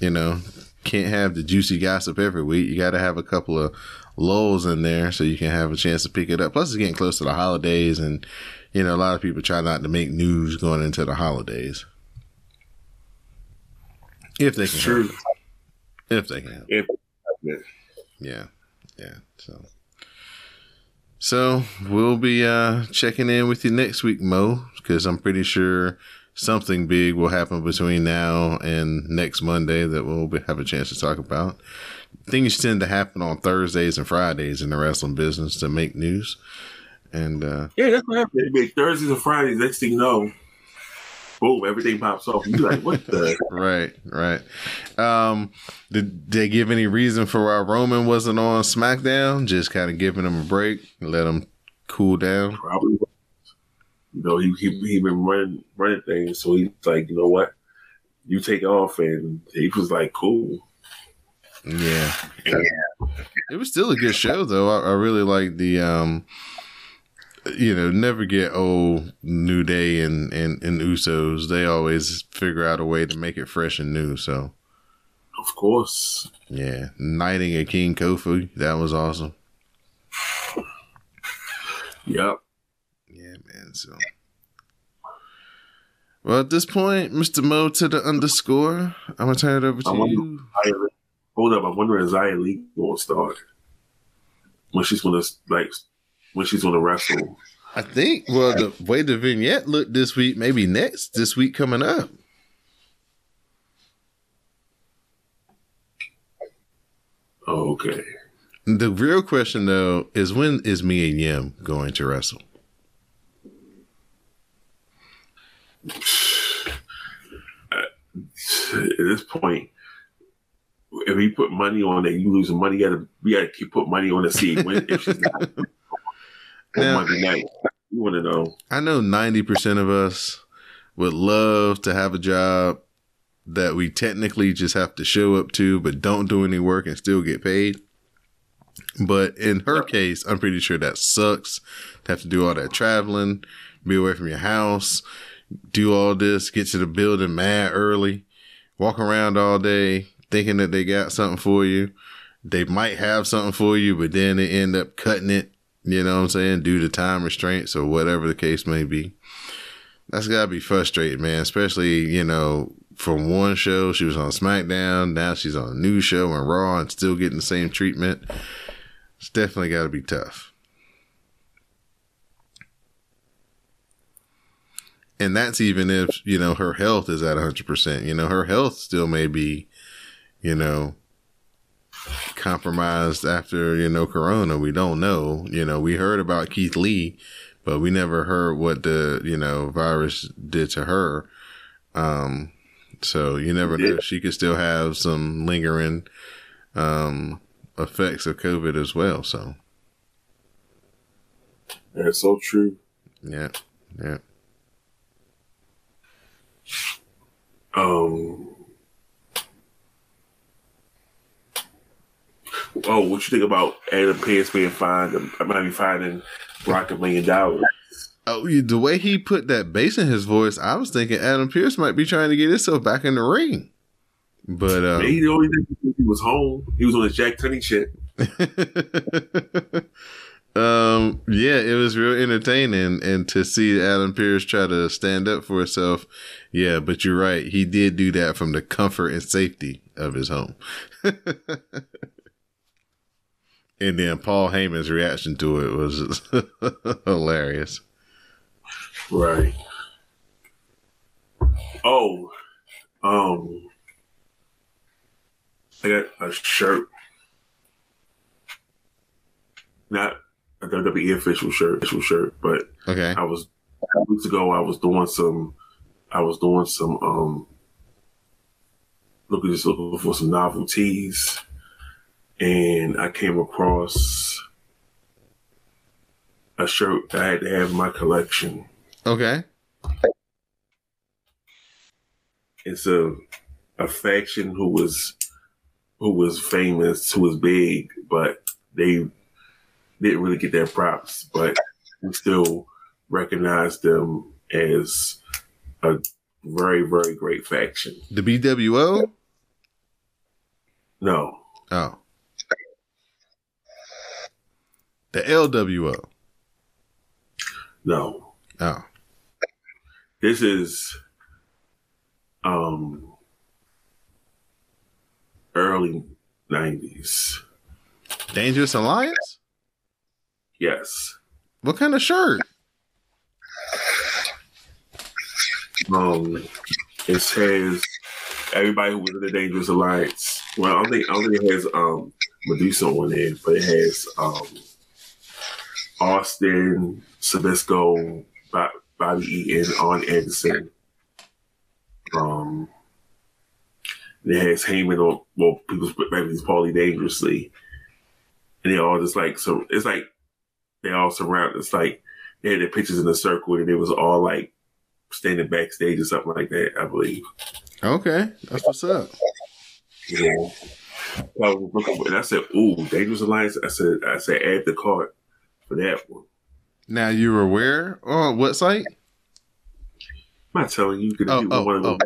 you know, can't have the juicy gossip every week. You got to have a couple of lulls in there so you can have a chance to pick it up. Plus, it's getting close to the holidays, and you know, a lot of people try not to make news going into the holidays if they can. true. If they can. If, Yeah, yeah. So, so we'll be uh checking in with you next week, Mo, because I'm pretty sure something big will happen between now and next Monday that we'll be, have a chance to talk about. Things tend to happen on Thursdays and Fridays in the wrestling business to make news, and uh yeah, that's what happened. They Thursdays and Fridays. Next thing you know, boom, everything pops off. You're like, what the? right, right. Um, did they give any reason for why Roman wasn't on SmackDown? Just kind of giving him a break, let him cool down. Probably. You know, he he he been running running things, so he's like, you know what, you take off, and he was like, cool. Yeah. It was still a good show though. I, I really like the um you know, never get old New Day and, and, and Usos. They always figure out a way to make it fresh and new. So Of course. yeah. Knighting a King Kofi, that was awesome. Yep. Yeah, man. So well, at this point, Mr. Mo to the underscore, I'm gonna turn it over to I wonder- you. Li- Hold up, I wonder if Xia Li gonna start when she's gonna like when she's gonna wrestle. I think. Well, the way the vignette looked this week, maybe next this week coming up. Oh, okay. The real question though is when is Mia Yim going to wrestle? At this point, if you put money on it, you losing money. You gotta you gotta keep put money on the seat when if she's not on Now-. You wanna know. I know ninety percent of us would love to have a job that we technically just have to show up to, but don't do any work and still get paid. But in her case, I'm pretty sure that sucks. To have to do all that traveling, be away from your house, do all this, get to the building mad early, walk around all day thinking that they got something for you. They might have something for you, but then they end up cutting it, you know what I'm saying, due to time restraints or whatever the case may be. That's gotta be frustrating, man. Especially, you know, from one show, she was on SmackDown, now she's on a new show on Raw and still getting the same treatment. It's definitely gotta be tough. And that's even if, you know, her health is at 100%. You know, her health still may be, you know, compromised after, you know, Corona. We don't know. You know, we heard about Keith Lee, but we never heard what the, you know, virus did to her. Um, so you never know. She could still have some lingering, um, effects of COVID as well. So, That's so true. yeah, yeah. Um. Oh, what you think about Adam Pearce being fined? I might be finding Rock a million dollars. Oh, the way he put that bass in his voice, I was thinking Adam Pearce might be trying to get himself back in the ring. But uh, the only thing he was home. He was on his Jack Tunney shit. um, yeah, it was real entertaining, and to see Adam Pearce try to stand up for himself. Yeah, but you're right. He did do that from the comfort and safety of his home. and then Paul Heyman's reaction to it was hilarious. Right. Oh, um, I got a shirt. Not a WWE official shirt, official shirt, but Okay. I was weeks ago. I was doing some. I was doing some. Um, looking just looking for some novelties, and I came across a shirt that I had to have in my collection. Okay. It's a a faction who was who was famous, who was big, but they didn't really get their props. But we still recognize them as a very, very great faction. The BWO? No, Oh. The LWO. no, Oh. this is um early nineties. Dangerous Alliance? Yes. What kind of shirt? Um, it says everybody who was in the Dangerous Alliance. Well, I don't think I don't think it has um Medusa on it, but it has um Austin, Zbyszko, Bo- Bobby Eaton, Arn Anderson. Um, it has Heyman on well, people's maybe it's Paulie Dangerously, and they all just like so. It's like they all surround. It's like they had their pictures in a circle and it was all like standing backstage or something like that, I believe. Okay, that's what's up. Yeah. So I was looking, and I said, "Ooh, Dangerous Alliance." I said, "I said add the card for that one." Now you were where? Oh, what site? I'm not telling you. Oh, oh, one oh.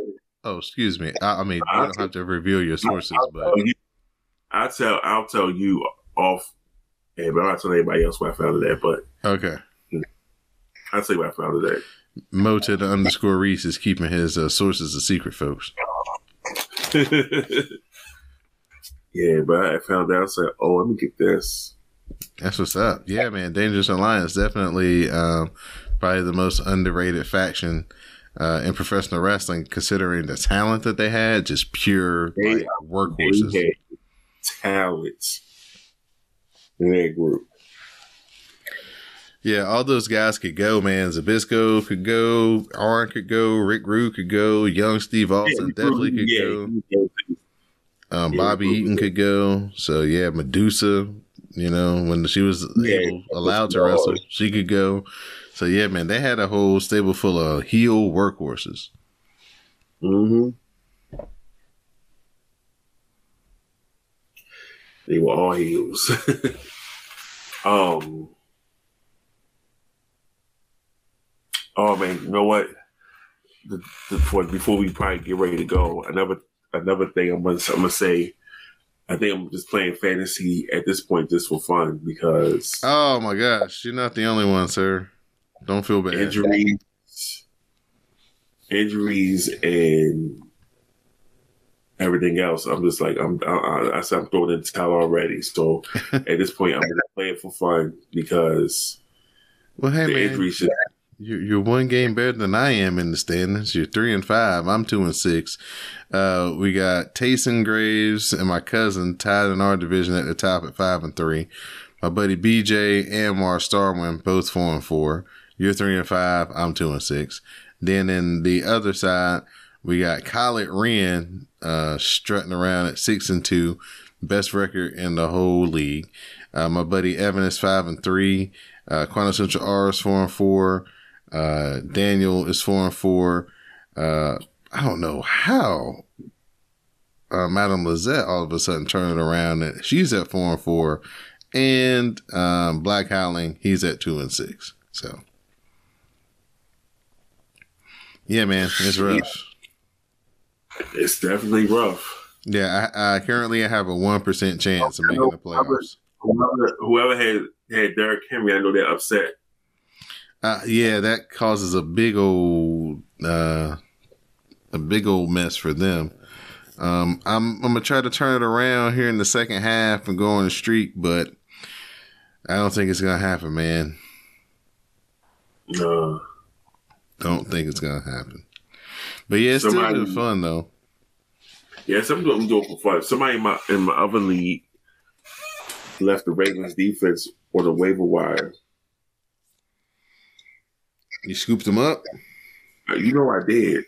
Oh, excuse me. I, I mean, you don't have to reveal your sources, but I'll tell you- I'll tell. I'll tell you off. Yeah, but I'm not telling anybody else where I found it. But okay. I'll tell you where I found it at. Mo to the underscore Reese is keeping his uh, sources a secret, folks. yeah, but I found out. I said, "Oh, let me get this." That's what's up. Yeah, man. Dangerous Alliance definitely um, probably the most underrated faction uh, in professional wrestling, considering the talent that they had. Just pure They- like, workhorses. They talents in that group. Yeah, all those guys could go, man. Zbyszko could go, Arn could go, Rick Rude could go, young Steve Austin definitely could yeah, go. Um, Yeah, Bobby Eaton could go. So yeah, Medusa, you know, when she was Yeah, able, allowed to wrestle, she could go. So yeah, man, they had a whole stable full of heel workhorses. Mm-hmm. They were all heels. um. Oh man, you know what? The, the, for, before we probably get ready to go, another another thing I'm gonna, I'm gonna say. I think I'm just playing fantasy at this point just for fun because Oh my gosh, you're not the only one, sir. Don't feel bad. injuries, injuries, and everything else. I'm just like I'm. I, I, I said I'm throwing in the towel already. So at this point, I'm gonna play it for fun because Well, hey the man, injuries. Just, You're, you're one game better than I am in the standings. You're three and five. I'm two and six. Uh, we got Tayson Graves and my cousin tied in our division at the top at five and three. My buddy BJ and Mar Starwin both four and four. You're three and five. I'm two and six. Then in the other side, we got Khaled Wren, uh, strutting around at six and two, best record in the whole league. Uh, my buddy Evan is five and three. Uh, Quantum Central R is four and four. Uh, Daniel is four and four. Uh, I don't know how uh, Madame Lizette all of a sudden turned it around and she's at four and four. And um, Black Howling, he's at two and six. So, yeah, man, it's rough. it's definitely rough. Yeah, I, I currently have a one percent chance of making the playoffs. Whoever, whoever had had Derrick Henry, I know they're upset. Uh, yeah, that causes a big old uh, a big old mess for them. Um, I'm I'm gonna try to turn it around here in the second half and go on the streak, but I don't think it's gonna happen, man. Uh, Don't think it's gonna happen. But yeah, it's Somebody- still fun though. yeah, something I'm doing for fun. Somebody in my in my other league left the Ravens defense on the waiver wire. You scooped them up. You know I did.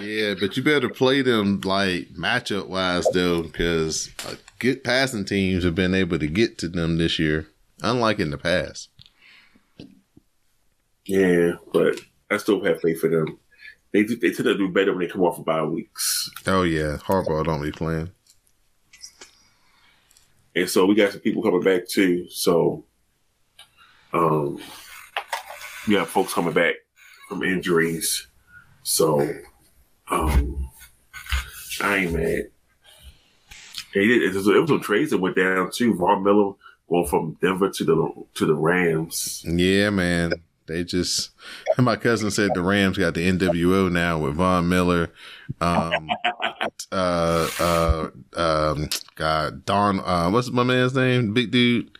Yeah, but you better play them like matchup wise though, because uh, good passing teams have been able to get to them this year, unlike in the past. yeah, but I still have faith for them. They do- they tend to do better when they come off of bye weeks. Oh yeah, Harbaugh don't be playing. And so we got some people coming back too. So um we got folks coming back from injuries. So um I ain't mad. It, was, it was some trades that went down too. Von Miller going from Denver to the to the Rams. Yeah, man. They just my cousin said the Rams got the NWO now with Von Miller, um, uh, uh, um, God, Darn, uh, what's my man's name? Big dude.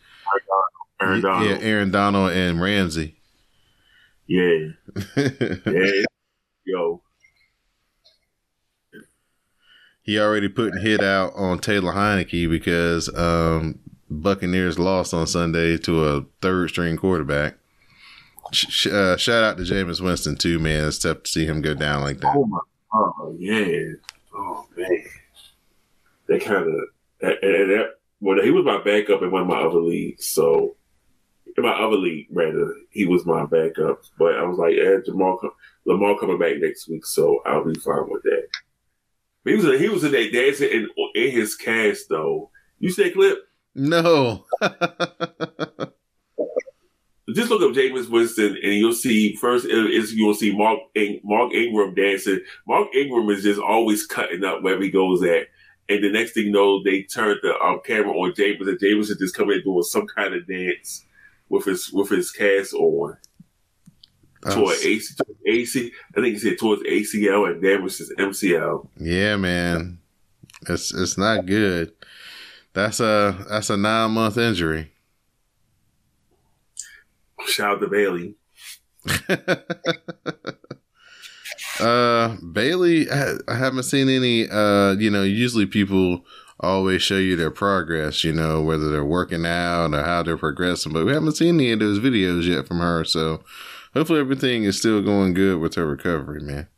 Aaron Donald. Yeah, Aaron Donald and Ramsey. Yeah. Yeah. Yo. he already put a hit out on Taylor Heinicke because um, Buccaneers lost on Sunday to a third string quarterback. Sh- uh, shout out to Jameis Winston too, man. It's tough to see him go down like that. Oh my oh yeah. Oh man. That kind of that well he was my backup in one of my other leagues, so in my other league, rather, he was my backup. But I was like, eh, Jamal, Lamar coming back next week, so I'll be fine with that. He was he was in that dancing in, in his cast though. You see that clip? No. Just look up Jameis Winston, and you'll see first is you'll see Mark Mark Ingram dancing. Mark Ingram is just always cutting up wherever he goes at. And the next thing you know, they turned the um, camera on Jameis, and Jameis is just coming in doing some kind of dance with his with his cast on. Toward AC, AC, I think he said towards ACL and then was his MCL. Yeah, man, it's it's not good. That's a that's a nine month injury. Shout out to Bayley. uh, Bayley, I, I haven't seen any. Uh, you know, usually people always show you their progress. You know, whether they're working out or how they're progressing, but we haven't seen any of those videos yet from her. So hopefully everything is still going good with her recovery, man.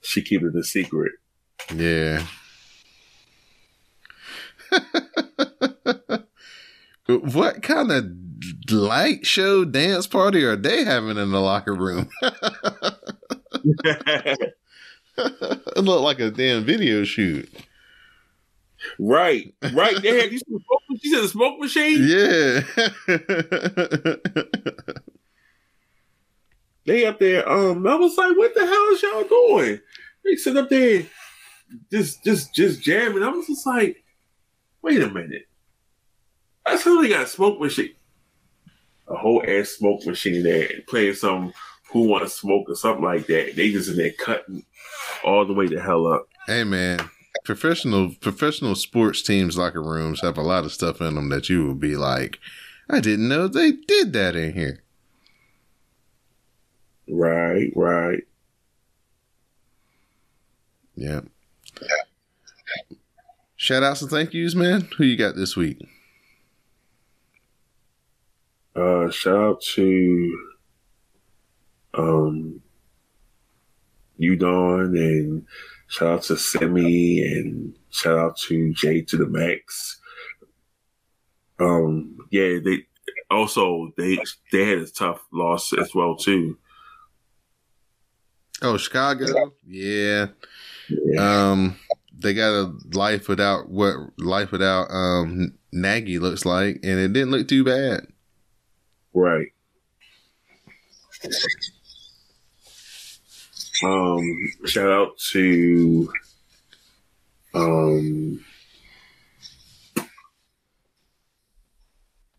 She keep it a secret. Yeah. what kind of light show dance party are they having in the locker room? it looked like a damn video shoot. Right, right. They had you smoke. She said a smoke machine. Yeah. they up there. Um, I was like, "What the hell is y'all doing?" They sit up there, just, just, just jamming. I was just like, "Wait a minute." How they got a smoke machine. A whole ass smoke machine there playing some who want to smoke or something like that. They just in there cutting all the way the hell up. Hey man, professional professional sports teams locker rooms have a lot of stuff in them that you would be like, I didn't know they did that in here. Right, right. Yeah. Shout outs and thank yous, man. Who you got this week? Uh, shout out to um, Udon and shout out to Semi and shout out to Jay to the Max. Um, yeah, they also they they had a tough loss as well too. Oh, Chicago, yeah. yeah. Um, they got a life without what life without um Nagy looks like, and it didn't look too bad. Right. Um, shout out to um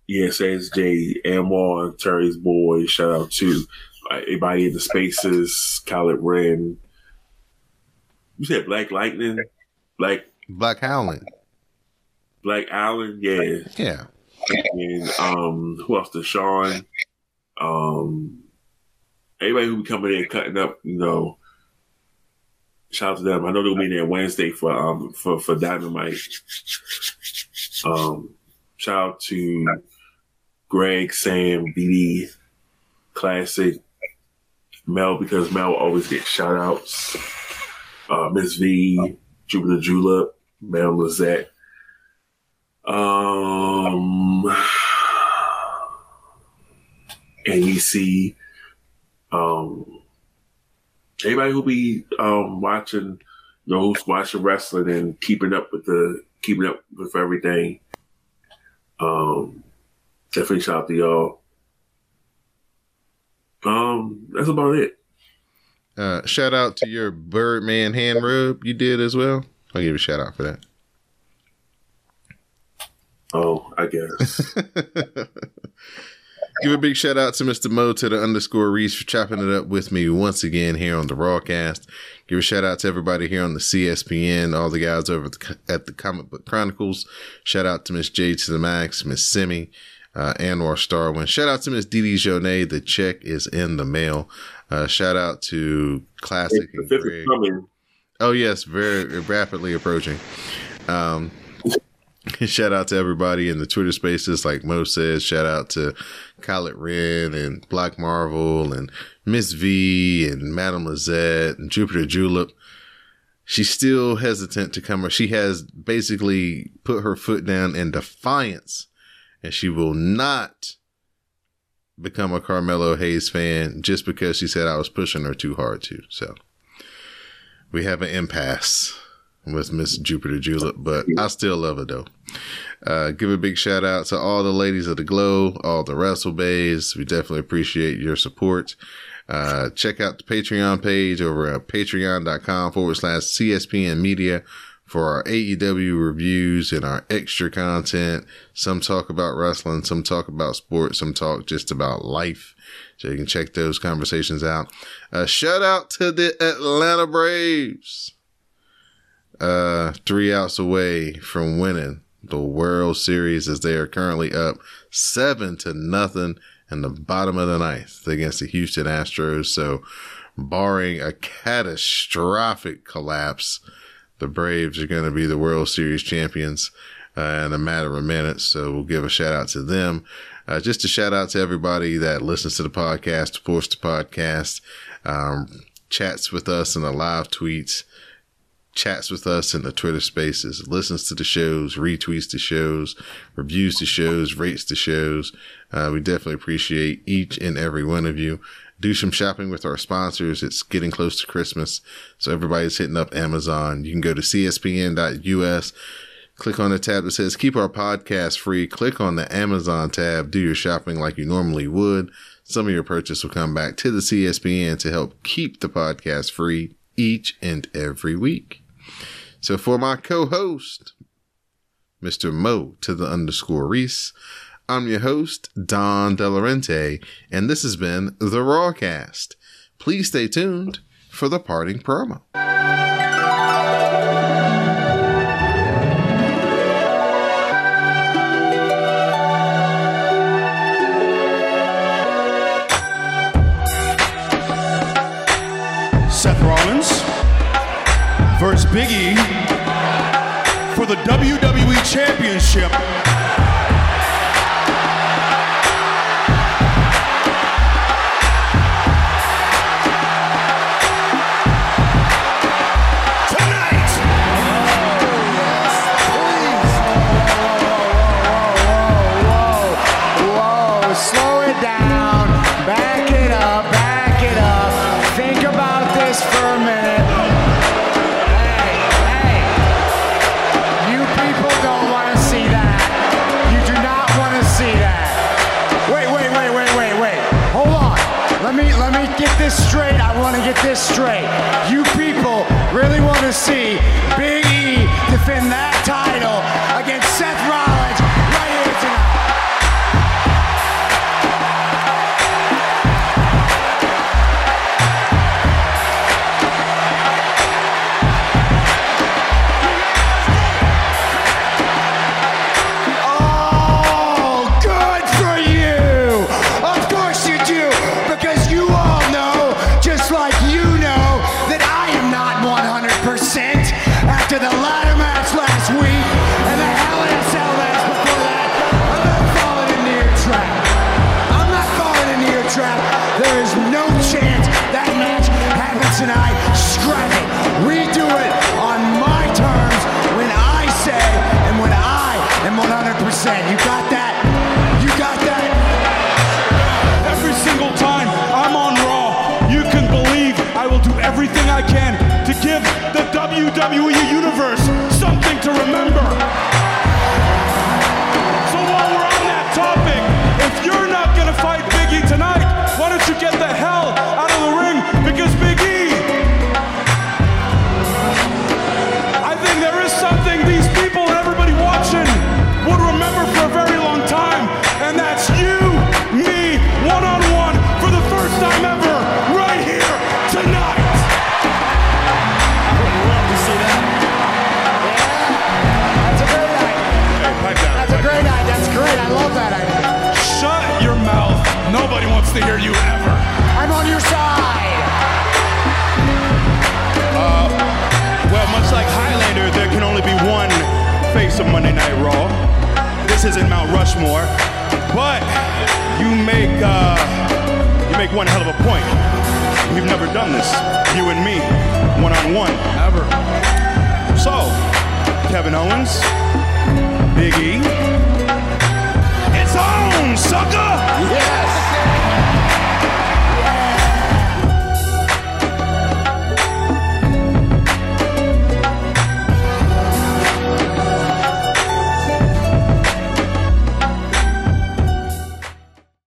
ESSJ, Amwar, Terry's boy. Shout out to everybody in the spaces, Khaled Wren. You said Black Lightning? Black Black Howland. Black Allen, yeah. Yeah. And um who else? Deshaun. Um everybody who be coming in cutting up, you know, shout out to them. I know they'll be there Wednesday for um for for Dynamite. Um, shout out to Greg, Sam, BD, Classic, Mel because Mel always gets shout outs. Uh, Miss V, Jupiter Julep, Mel Lizette. Um, NEC, um, anybody who be um, watching, you know, who's watching wrestling and keeping up with the keeping up with everything. Um, definitely shout out to y'all. Um, that's about it. Uh, shout out to your Birdman hand rub you did as well. I'll give you a shout out for that. Oh, I guess. Give a big shout out to Mr. Mo to the underscore Reese for chopping it up with me once again here on the Rawcast. Give a shout out to everybody here on the CSPN, all the guys over at the, at the Comic Book Chronicles. Shout out to Miss J to the Max, Miss Simi, uh, Anwar Starwin. Shout out to Miss Didi Jonet. The check is in the mail. Uh, shout out to Classic and Greg. Oh yes, very rapidly approaching. Um, shout out to everybody in the Twitter spaces, like Mo says. Shout out to Khaled Wren and Black Marvel and Miss V and Madame Lizette and Jupiter Julep. She's still hesitant to come. She has basically put her foot down in defiance, and she will not become a Carmelo Hayes fan just because she said I was pushing her too hard to. So we have an impasse with Miss Jupiter Julep, but I still love her though. Uh, give a big shout out to all the ladies of the glow, all the Wrestle Bays. We definitely appreciate your support. Uh, check out the Patreon page over at patreon.com forward slash CSPN media for our AEW reviews and our extra content. Some talk about wrestling, some talk about sports, some talk just about life. So you can check those conversations out. Uh, shout out to the Atlanta Braves. Uh, three outs away from winning the World Series as they are currently up seven to nothing in the bottom of the ninth against the Houston Astros. So, barring a catastrophic collapse, the Braves are going to be the World Series champions uh, in a matter of minutes. So, we'll give a shout out to them. Uh, just a shout out to everybody that listens to the podcast, supports the podcast, um, chats with us in the live tweets chats with us in the Twitter spaces, listens to the shows, retweets the shows, reviews the shows, rates the shows. Uh, we definitely appreciate each and every one of you. Do some shopping with our sponsors. It's getting close to Christmas. So everybody's hitting up Amazon. You can go to cspn.us. Click on the tab that says keep our podcast free. Click on the Amazon tab. Do your shopping like you normally would. Some of your purchase will come back to the CSPN to help keep the podcast free each and every week. So for my co-host, Mr. Mo to the underscore Rease, I'm your host, Don Delarente, and this has been The Rawcast. Please stay tuned for the parting promo. Seth Rollins versus Big E for the WWE Championship. See Big E defend that WWE Universe something to remember. wants to hear you ever. I'm on your side. Uh, well, much like Highlander, there can only be one face of Monday Night Raw. This isn't Mount Rushmore, but you make uh, you make one hell of a point. We've never done this, you and me, one on one, ever. So, Kevin Owens, Big E, it's on, sucker. Yes.